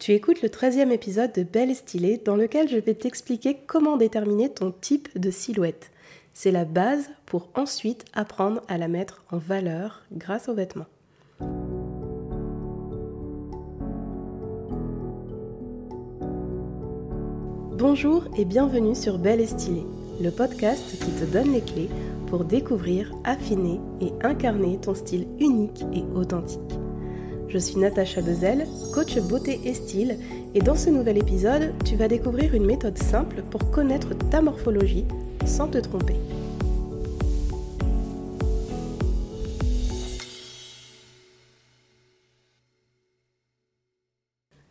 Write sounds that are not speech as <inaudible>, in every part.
Tu écoutes le 13e épisode de Belle et Stylée dans lequel je vais t'expliquer comment déterminer ton type de silhouette. C'est la base pour ensuite apprendre à la mettre en valeur grâce aux vêtements. Bonjour et bienvenue sur Belle et Stylée, le podcast qui te donne les clés pour découvrir, affiner et incarner ton style unique et authentique. Je suis Natacha Dezel, coach beauté et style, et dans ce nouvel épisode, tu vas découvrir une méthode simple pour connaître ta morphologie sans te tromper.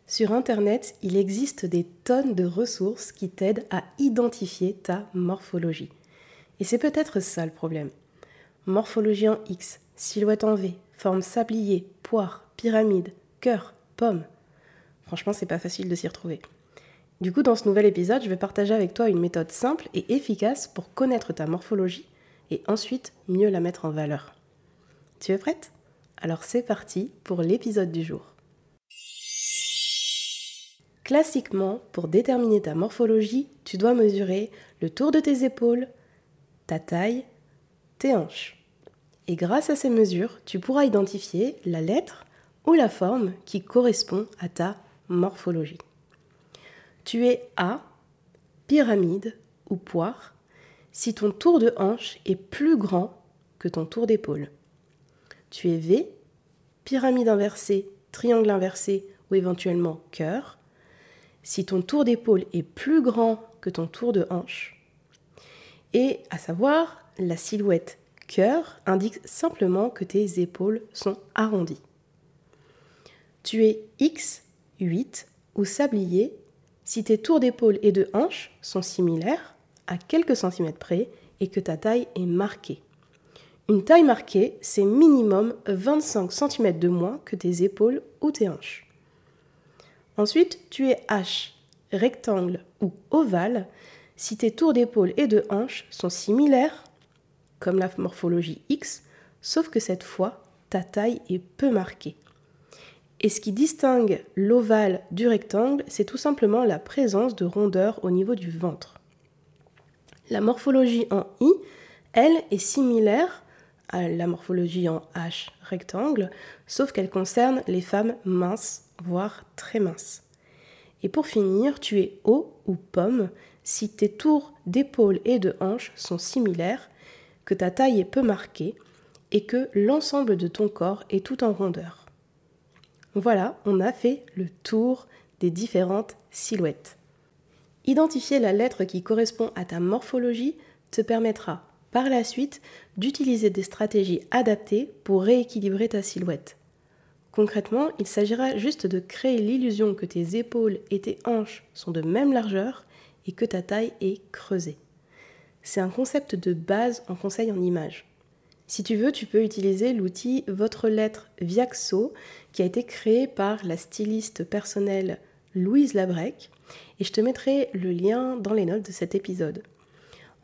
Sur Internet, il existe des tonnes de ressources qui t'aident à identifier ta morphologie. Et c'est peut-être ça le problème. Morphologie en X, silhouette en V, forme sablier, poire, pyramide, cœur, pomme. Franchement, c'est pas facile de s'y retrouver. Du coup, dans ce nouvel épisode, je vais partager avec toi une méthode simple et efficace pour connaître ta morphologie et ensuite mieux la mettre en valeur. Tu es prête? Alors c'est parti pour l'épisode du jour. Classiquement, pour déterminer ta morphologie, tu dois mesurer le tour de tes épaules, ta taille, tes hanches. Et grâce à ces mesures, tu pourras identifier la lettre ou la forme qui correspond à ta morphologie. Tu es A, pyramide ou poire si ton tour de hanche est plus grand que ton tour d'épaule. Tu es V, pyramide inversée, triangle inversé ou éventuellement cœur si ton tour d'épaule est plus grand que ton tour de hanche. Et à savoir, la silhouette cœur indique simplement que tes épaules sont arrondies. Tu es X, 8 ou sablier si tes tours d'épaule et de hanches sont similaires, à quelques centimètres près, et que ta taille est marquée. Une taille marquée, c'est minimum 25 cm de moins que tes épaules ou tes hanches. Ensuite, tu es H, rectangle ou ovale, si tes tours d'épaule et de hanches sont similaires, comme la morphologie X, sauf que cette fois, ta taille est peu marquée. Et ce qui distingue l'ovale du rectangle, c'est tout simplement la présence de rondeur au niveau du ventre. La morphologie en I, elle, est similaire à la morphologie en H rectangle, sauf qu'elle concerne les femmes minces, voire très minces. Et pour finir, tu es O ou pomme si tes tours d'épaule et de hanche sont similaires, que ta taille est peu marquée et que l'ensemble de ton corps est tout en rondeur. Voilà, on a fait le tour des différentes silhouettes. Identifier la lettre qui correspond à ta morphologie te permettra par la suite d'utiliser des stratégies adaptées pour rééquilibrer ta silhouette. Concrètement, il s'agira juste de créer l'illusion que tes épaules et tes hanches sont de même largeur et que ta taille est creusée. C'est un concept de base en conseil en images. Si tu veux, tu peux utiliser l'outil Votre lettre Viaxo qui a été créé par la styliste personnelle Louise Labrec et je te mettrai le lien dans les notes de cet épisode.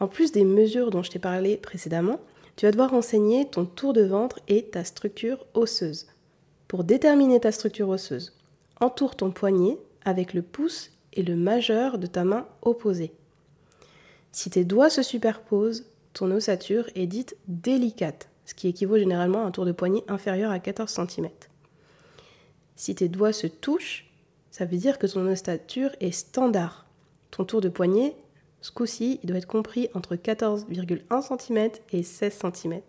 En plus des mesures dont je t'ai parlé précédemment, tu vas devoir renseigner ton tour de ventre et ta structure osseuse. Pour déterminer ta structure osseuse, entoure ton poignet avec le pouce et le majeur de ta main opposée. Si tes doigts se superposent, ton ossature est dite délicate, ce qui équivaut généralement à un tour de poignet inférieur à 14 cm. Si tes doigts se touchent, ça veut dire que ton ossature est standard. Ton tour de poignet, ce coup-ci, doit être compris entre 14,1 cm et 16 cm.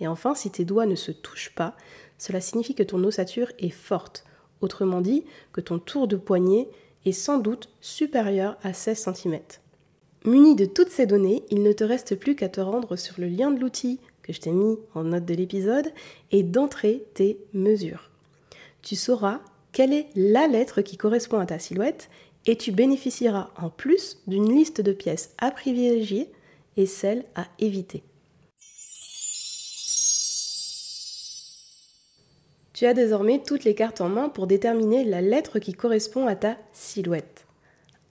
Et enfin, si tes doigts ne se touchent pas, cela signifie que ton ossature est forte. Autrement dit, que ton tour de poignet est sans doute supérieur à 16 cm. Muni de toutes ces données, il ne te reste plus qu'à te rendre sur le lien de l'outil que je t'ai mis en note de l'épisode et d'entrer tes mesures. Tu sauras quelle est la lettre qui correspond à ta silhouette et tu bénéficieras en plus d'une liste de pièces à privilégier et celles à éviter. Tu as désormais toutes les cartes en main pour déterminer la lettre qui correspond à ta silhouette.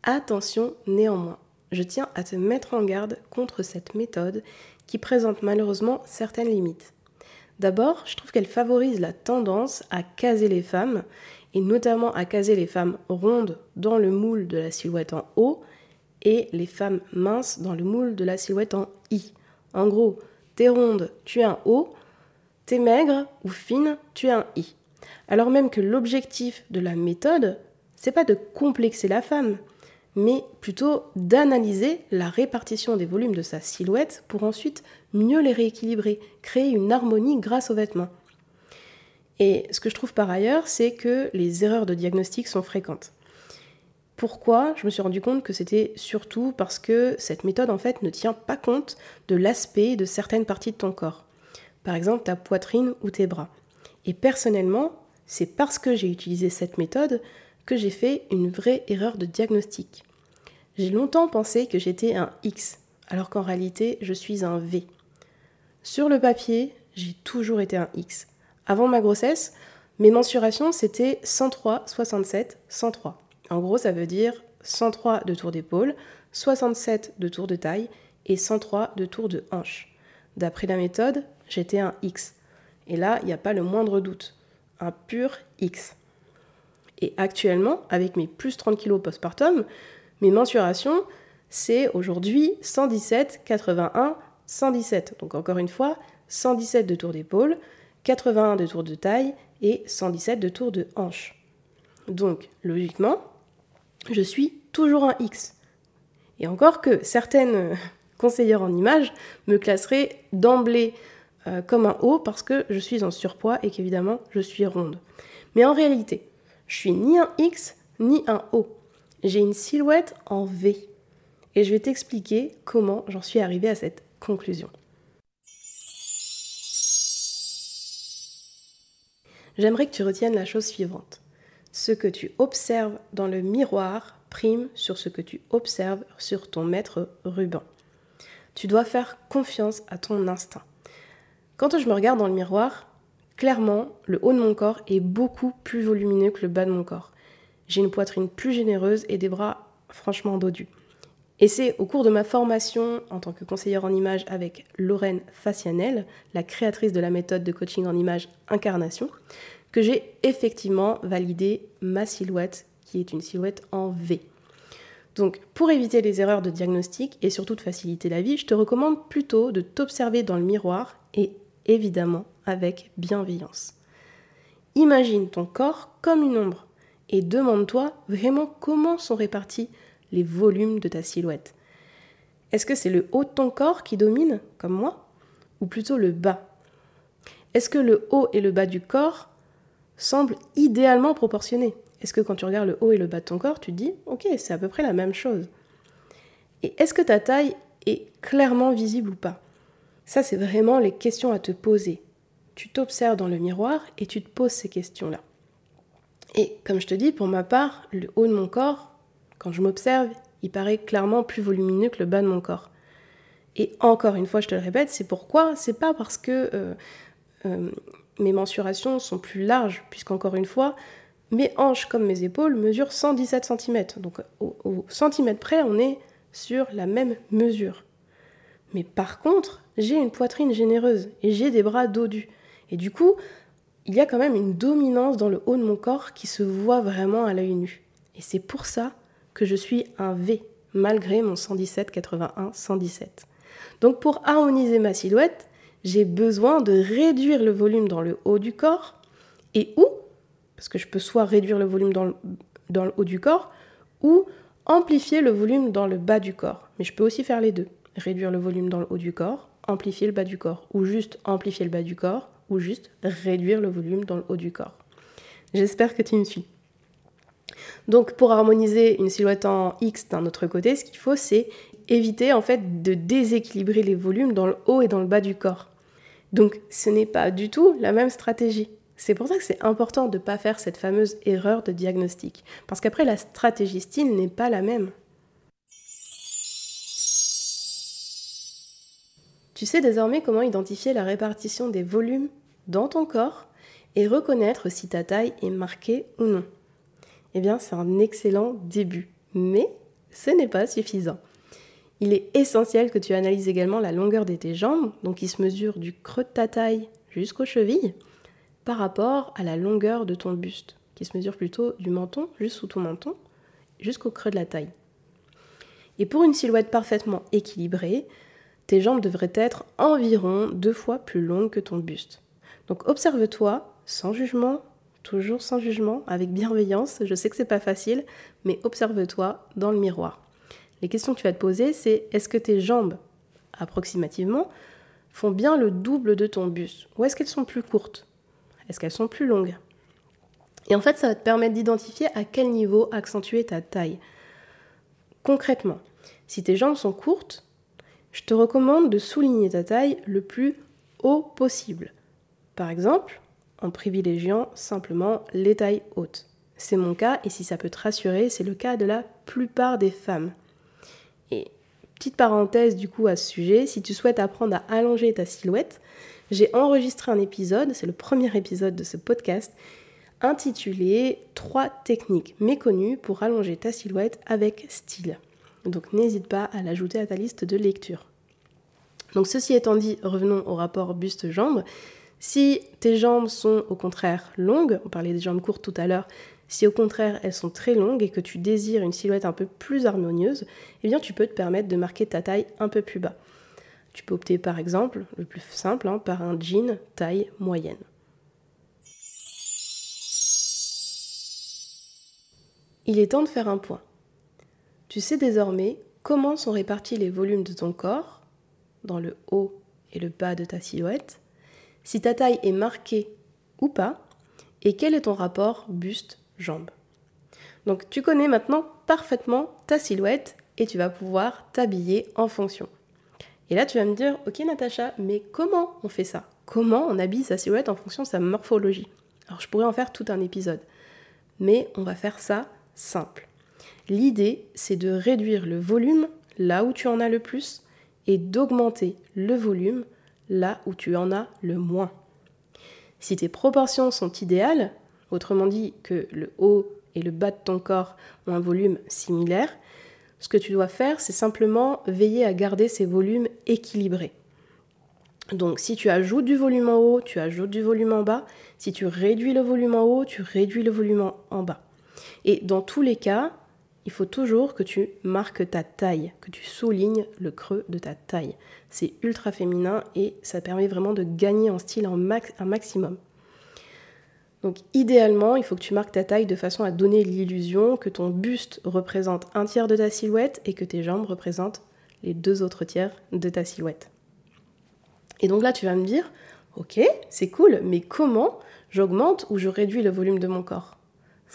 Attention néanmoins, je tiens à te mettre en garde contre cette méthode qui présente malheureusement certaines limites. D'abord, je trouve qu'elle favorise la tendance à caser les femmes et notamment à caser les femmes rondes dans le moule de la silhouette en haut et les femmes minces dans le moule de la silhouette en I. En gros, t'es ronde, tu es un O, t'es maigre ou fine, tu es un I. Alors même que l'objectif de la méthode, c'est pas de complexer la femme, mais plutôt d'analyser la répartition des volumes de sa silhouette pour ensuite mieux les rééquilibrer, créer une harmonie grâce aux vêtements. Et ce que je trouve par ailleurs, c'est que les erreurs de diagnostic sont fréquentes. Pourquoi? Je me suis rendu compte que c'était surtout parce que cette méthode en fait ne tient pas compte de l'aspect de certaines parties de ton corps. Par exemple ta poitrine ou tes bras. Et personnellement, c'est parce que j'ai utilisé cette méthode que j'ai fait une vraie erreur de diagnostic. J'ai longtemps pensé que j'étais un X, alors qu'en réalité je suis un V. Sur le papier, j'ai toujours été un X. Avant ma grossesse, mes mensurations c'était 103, 67, 103. En gros, ça veut dire 103 de tour d'épaule, 67 de tour de taille et 103 de tour de hanche. D'après la méthode, j'étais un X. Et là, il n'y a pas le moindre doute. Un pur X. Et actuellement, avec mes plus 30 kg postpartum, mes mensurations, c'est aujourd'hui 117, 81, 117. Donc encore une fois, 117 de tour d'épaule, 81 de tour de taille et 117 de tour de hanche. Donc logiquement, je suis toujours un X. Et encore que certaines <laughs> conseillères en images me classeraient d'emblée euh, comme un O parce que je suis en surpoids et qu'évidemment je suis ronde. Mais en réalité, je suis ni un X ni un O. J'ai une silhouette en V. Et je vais t'expliquer comment j'en suis arrivée à cette conclusion. J'aimerais que tu retiennes la chose suivante ce que tu observes dans le miroir prime sur ce que tu observes sur ton maître ruban. Tu dois faire confiance à ton instinct. Quand je me regarde dans le miroir, clairement, le haut de mon corps est beaucoup plus volumineux que le bas de mon corps. J'ai une poitrine plus généreuse et des bras franchement dodus. Et c'est au cours de ma formation en tant que conseillère en image avec Lorraine Facianel, la créatrice de la méthode de coaching en image Incarnation, que j'ai effectivement validé ma silhouette, qui est une silhouette en V. Donc, pour éviter les erreurs de diagnostic et surtout de faciliter la vie, je te recommande plutôt de t'observer dans le miroir et évidemment avec bienveillance. Imagine ton corps comme une ombre et demande-toi vraiment comment sont répartis les volumes de ta silhouette. Est-ce que c'est le haut de ton corps qui domine, comme moi, ou plutôt le bas? Est-ce que le haut et le bas du corps semble idéalement proportionné. Est-ce que quand tu regardes le haut et le bas de ton corps, tu te dis, ok, c'est à peu près la même chose? Et est-ce que ta taille est clairement visible ou pas? Ça, c'est vraiment les questions à te poser. Tu t'observes dans le miroir et tu te poses ces questions-là. Et comme je te dis, pour ma part, le haut de mon corps, quand je m'observe, il paraît clairement plus volumineux que le bas de mon corps. Et encore une fois, je te le répète, c'est pourquoi? C'est pas parce que euh, euh, mes mensurations sont plus larges, puisqu'encore une fois, mes hanches comme mes épaules mesurent 117 cm. Donc au, centimètre près, on est sur la même mesure. Mais par contre, j'ai une poitrine généreuse et j'ai des bras dodus. Et du coup, il y a quand même une dominance dans le haut de mon corps qui se voit vraiment à l'œil nu. Et c'est pour ça que je suis un V, malgré mon 117, 81, 117. Donc pour harmoniser ma silhouette, j'ai besoin de réduire le volume dans le haut du corps et où, parce que je peux soit réduire le volume dans le, dans le haut du corps ou amplifier le volume dans le bas du corps. Mais je peux aussi faire les deux. Réduire le volume dans le haut du corps, amplifier le bas du corps, ou juste amplifier le bas du corps, ou juste réduire le volume dans le haut du corps. J'espère que tu me suis. Donc pour harmoniser une silhouette en X d'un autre côté, ce qu'il faut c'est éviter en fait de déséquilibrer les volumes dans le haut et dans le bas du corps. Donc ce n'est pas du tout la même stratégie. C'est pour ça que c'est important de ne pas faire cette fameuse erreur de diagnostic. Parce qu'après, la stratégie style n'est pas la même. Tu sais désormais comment identifier la répartition des volumes dans ton corps et reconnaître si ta taille est marquée ou non. Eh bien, c'est un excellent début, mais ce n'est pas suffisant. Il est essentiel que tu analyses également la longueur de tes jambes, donc qui se mesure du creux de ta taille jusqu'aux chevilles, par rapport à la longueur de ton buste. qui se mesure plutôt du menton, juste sous ton menton, jusqu'au creux de la taille. Et pour une silhouette parfaitement équilibrée, tes jambes devraient être environ deux fois plus longues que ton buste. Donc observe-toi sans jugement, toujours sans jugement, avec bienveillance. Je sais que c'est pas facile, mais observe-toi dans le miroir. Les questions que tu vas te poser, c'est est-ce que tes jambes, approximativement, font bien le double de ton buste? Ou est-ce qu'elles sont plus courtes? Est-ce qu'elles sont plus longues? Et en fait, ça va te permettre d'identifier à quel niveau accentuer ta taille. Concrètement, si tes jambes sont courtes, je te recommande de souligner ta taille le plus haut possible. Par exemple, en privilégiant simplement les tailles hautes. C'est mon cas et si ça peut te rassurer, c'est le cas de la plupart des femmes. Et Petite parenthèse du coup à ce sujet, si tu souhaites apprendre à allonger ta silhouette, j'ai enregistré un épisode, c'est le premier épisode de ce podcast, intitulé Trois techniques méconnues pour allonger ta silhouette avec style. Donc n'hésite pas à l'ajouter à ta liste de lecture. Donc ceci étant dit, revenons au rapport buste-jambe. Si tes jambes sont au contraire longues, on parlait des jambes courtes tout à l'heure, si au contraire elles sont très longues et que tu désires une silhouette un peu plus harmonieuse, eh bien tu peux te permettre de marquer ta taille un peu plus bas. Tu peux opter par exemple, le plus simple, hein, par un jean taille moyenne. Il est temps de faire un point. Tu sais désormais comment sont répartis les volumes de ton corps, dans le haut et le bas de ta silhouette, si ta taille est marquée ou pas, et quel est ton rapport buste jambes. Donc tu connais maintenant parfaitement ta silhouette et tu vas pouvoir t'habiller en fonction. Et là tu vas me dire, ok Natacha, mais comment on fait ça? Comment on habille sa silhouette en fonction de sa morphologie? Alors je pourrais en faire tout un épisode, mais on va faire ça simple. L'idée, c'est de réduire le volume là où tu en as le plus et d'augmenter le volume là où tu en as le moins. Si tes proportions sont idéales, Autrement dit, que le haut et le bas de ton corps ont un volume similaire. Ce que tu dois faire, c'est simplement veiller à garder ces volumes équilibrés. Donc si tu ajoutes du volume en haut, tu ajoutes du volume en bas. Si tu réduis le volume en haut, tu réduis le volume en bas. Et dans tous les cas, il faut toujours que tu marques ta taille, que tu soulignes le creux de ta taille. C'est ultra féminin et ça permet vraiment de gagner en style un maximum. Donc idéalement, il faut que tu marques ta taille de façon à donner l'illusion que ton buste représente un tiers de ta silhouette et que tes jambes représentent les deux autres tiers de ta silhouette. Et donc là, tu vas me dire, ok, c'est cool, mais comment j'augmente ou je réduis le volume de mon corps?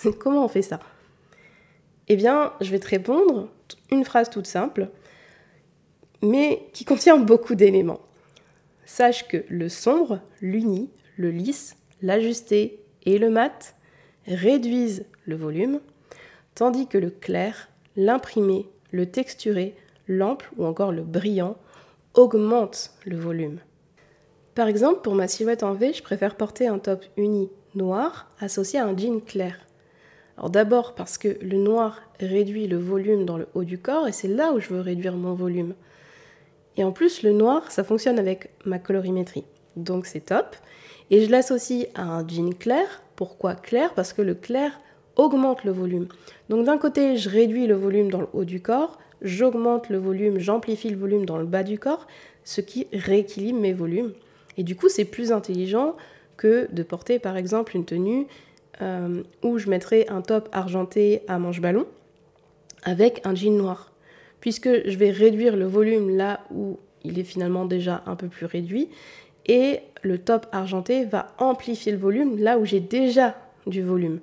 <laughs> Comment on fait ça? Eh bien, je vais te répondre une phrase toute simple, mais qui contient beaucoup d'éléments. Sache que le sombre, l'uni, le lisse, l'ajusté, et le mat réduisent le volume, tandis que le clair, l'imprimé, le texturé, l'ample ou encore le brillant augmentent le volume. Par exemple, pour ma silhouette en V, je préfère porter un top uni noir associé à un jean clair. Alors d'abord parce que le noir réduit le volume dans le haut du corps et c'est là où je veux réduire mon volume. Et en plus, le noir, ça fonctionne avec ma colorimétrie. Donc c'est top. Et je l'associe à un jean clair. Pourquoi clair? Parce que le clair augmente le volume. Donc d'un côté, je réduis le volume dans le haut du corps, j'augmente le volume, j'amplifie le volume dans le bas du corps, ce qui rééquilibre mes volumes. Et du coup, c'est plus intelligent que de porter par exemple une tenue euh, où je mettrais un top argenté à manche ballon avec un jean noir. Puisque je vais réduire le volume là où il est finalement déjà un peu plus réduit et le top argenté va amplifier le volume là où j'ai déjà du volume.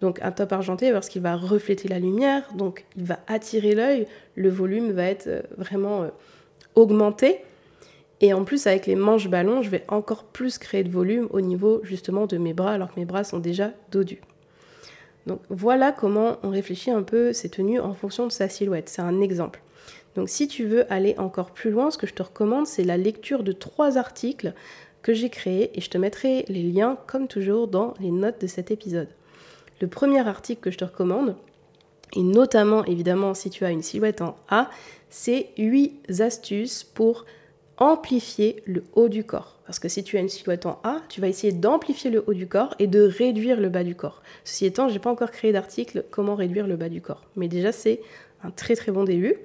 Donc un top argenté parce qu'il va refléter la lumière, donc il va attirer l'œil, le volume va être euh, vraiment euh, augmenté. Et en plus avec les manches ballons, je vais encore plus créer de volume au niveau justement de mes bras alors que mes bras sont déjà dodus. Donc voilà comment on réfléchit un peu ces tenues en fonction de sa silhouette. C'est un exemple. Donc si tu veux aller encore plus loin, ce que je te recommande, c'est la lecture de trois articles que j'ai créés et je te mettrai les liens comme toujours dans les notes de cet épisode. Le premier article que je te recommande, et notamment évidemment si tu as une silhouette en A, c'est 8 astuces pour amplifier le haut du corps. Parce que si tu as une silhouette en A, tu vas essayer d'amplifier le haut du corps et de réduire le bas du corps. Ceci étant, je n'ai pas encore créé d'article comment réduire le bas du corps. Mais déjà, c'est un très très bon début.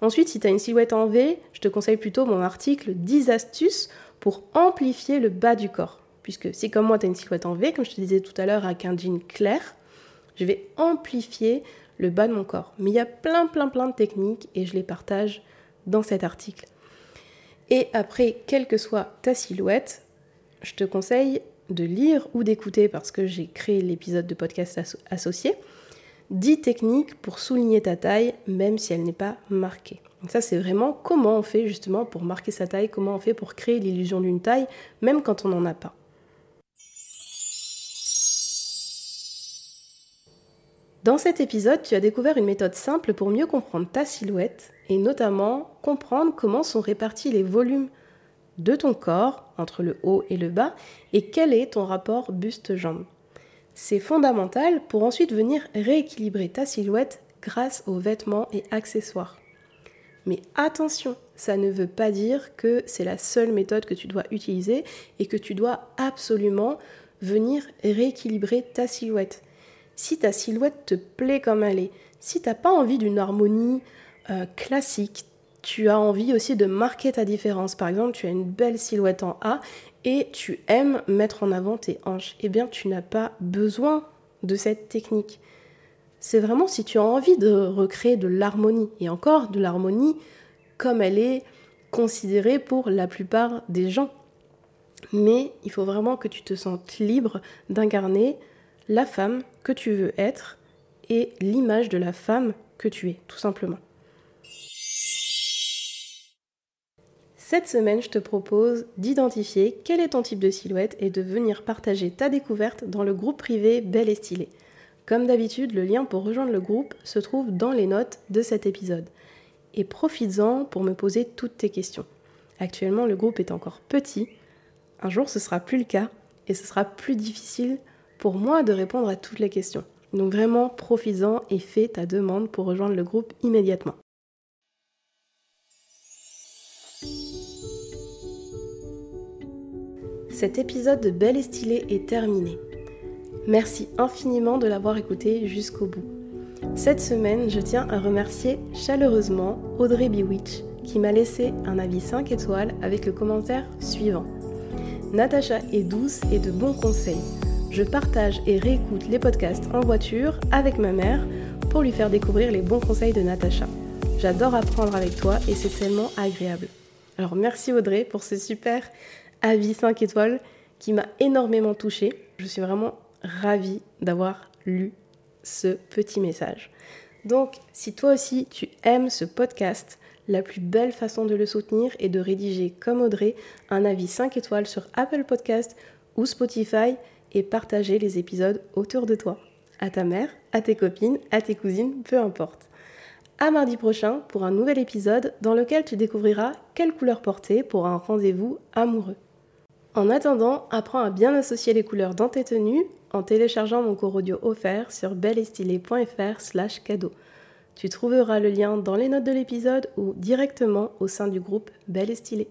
Ensuite, si tu as une silhouette en V, je te conseille plutôt mon article 10 astuces pour amplifier le bas du corps. Puisque si comme moi, tu as une silhouette en V, comme je te disais tout à l'heure, avec un jean clair, je vais amplifier le bas de mon corps. Mais il y a plein, plein, plein de techniques et je les partage dans cet article. Et après, quelle que soit ta silhouette, je te conseille de lire ou d'écouter, parce que j'ai créé l'épisode de podcast associé, 10 techniques pour souligner ta taille, même si elle n'est pas marquée. Donc ça, c'est vraiment comment on fait justement pour marquer sa taille, comment on fait pour créer l'illusion d'une taille, même quand on n'en a pas. Dans cet épisode, tu as découvert une méthode simple pour mieux comprendre ta silhouette et notamment comprendre comment sont répartis les volumes de ton corps entre le haut et le bas et quel est ton rapport buste-jambe. C'est fondamental pour ensuite venir rééquilibrer ta silhouette grâce aux vêtements et accessoires. Mais attention, ça ne veut pas dire que c'est la seule méthode que tu dois utiliser et que tu dois absolument venir rééquilibrer ta silhouette si ta silhouette te plaît comme elle est, si tu n'as pas envie d'une harmonie euh, classique, tu as envie aussi de marquer ta différence. Par exemple, tu as une belle silhouette en A et tu aimes mettre en avant tes hanches. Eh bien, tu n'as pas besoin de cette technique. C'est vraiment si tu as envie de recréer de l'harmonie, et encore de l'harmonie comme elle est considérée pour la plupart des gens. Mais il faut vraiment que tu te sentes libre d'incarner la femme que tu veux être et l'image de la femme que tu es, tout simplement. Cette semaine, je te propose d'identifier quel est ton type de silhouette et de venir partager ta découverte dans le groupe privé Belle et Stylée. Comme d'habitude, le lien pour rejoindre le groupe se trouve dans les notes de cet épisode. Et profites-en pour me poser toutes tes questions. Actuellement, le groupe est encore petit. Un jour, ce sera plus le cas et ce sera plus difficile pour moi de répondre à toutes les questions. Donc vraiment, profites-en et fais ta demande pour rejoindre le groupe immédiatement. Cet épisode de Belle et Stylée est terminé. Merci infiniment de l'avoir écouté jusqu'au bout. Cette semaine, je tiens à remercier chaleureusement Audrey Bewitch qui m'a laissé un avis 5 étoiles avec le commentaire suivant. Natacha est douce et de bons conseils je partage et réécoute les podcasts en voiture avec ma mère pour lui faire découvrir les bons conseils de Natacha. J'adore apprendre avec toi et c'est tellement agréable. Alors merci Audrey pour ce super avis 5 étoiles qui m'a énormément touchée. Je suis vraiment ravie d'avoir lu ce petit message. Donc si toi aussi tu aimes ce podcast, la plus belle façon de le soutenir est de rédiger comme Audrey un avis 5 étoiles sur Apple Podcast ou Spotify et partager les épisodes autour de toi. À ta mère, à tes copines, à tes cousines, peu importe. À mardi prochain pour un nouvel épisode dans lequel tu découvriras quelle couleur porter pour un rendez-vous amoureux. En attendant, apprends à bien associer les couleurs dans tes tenues en téléchargeant mon cours audio offert sur belleestylée.fr slash cadeau. Tu trouveras le lien dans les notes de l'épisode ou directement au sein du groupe Belle et Stylée.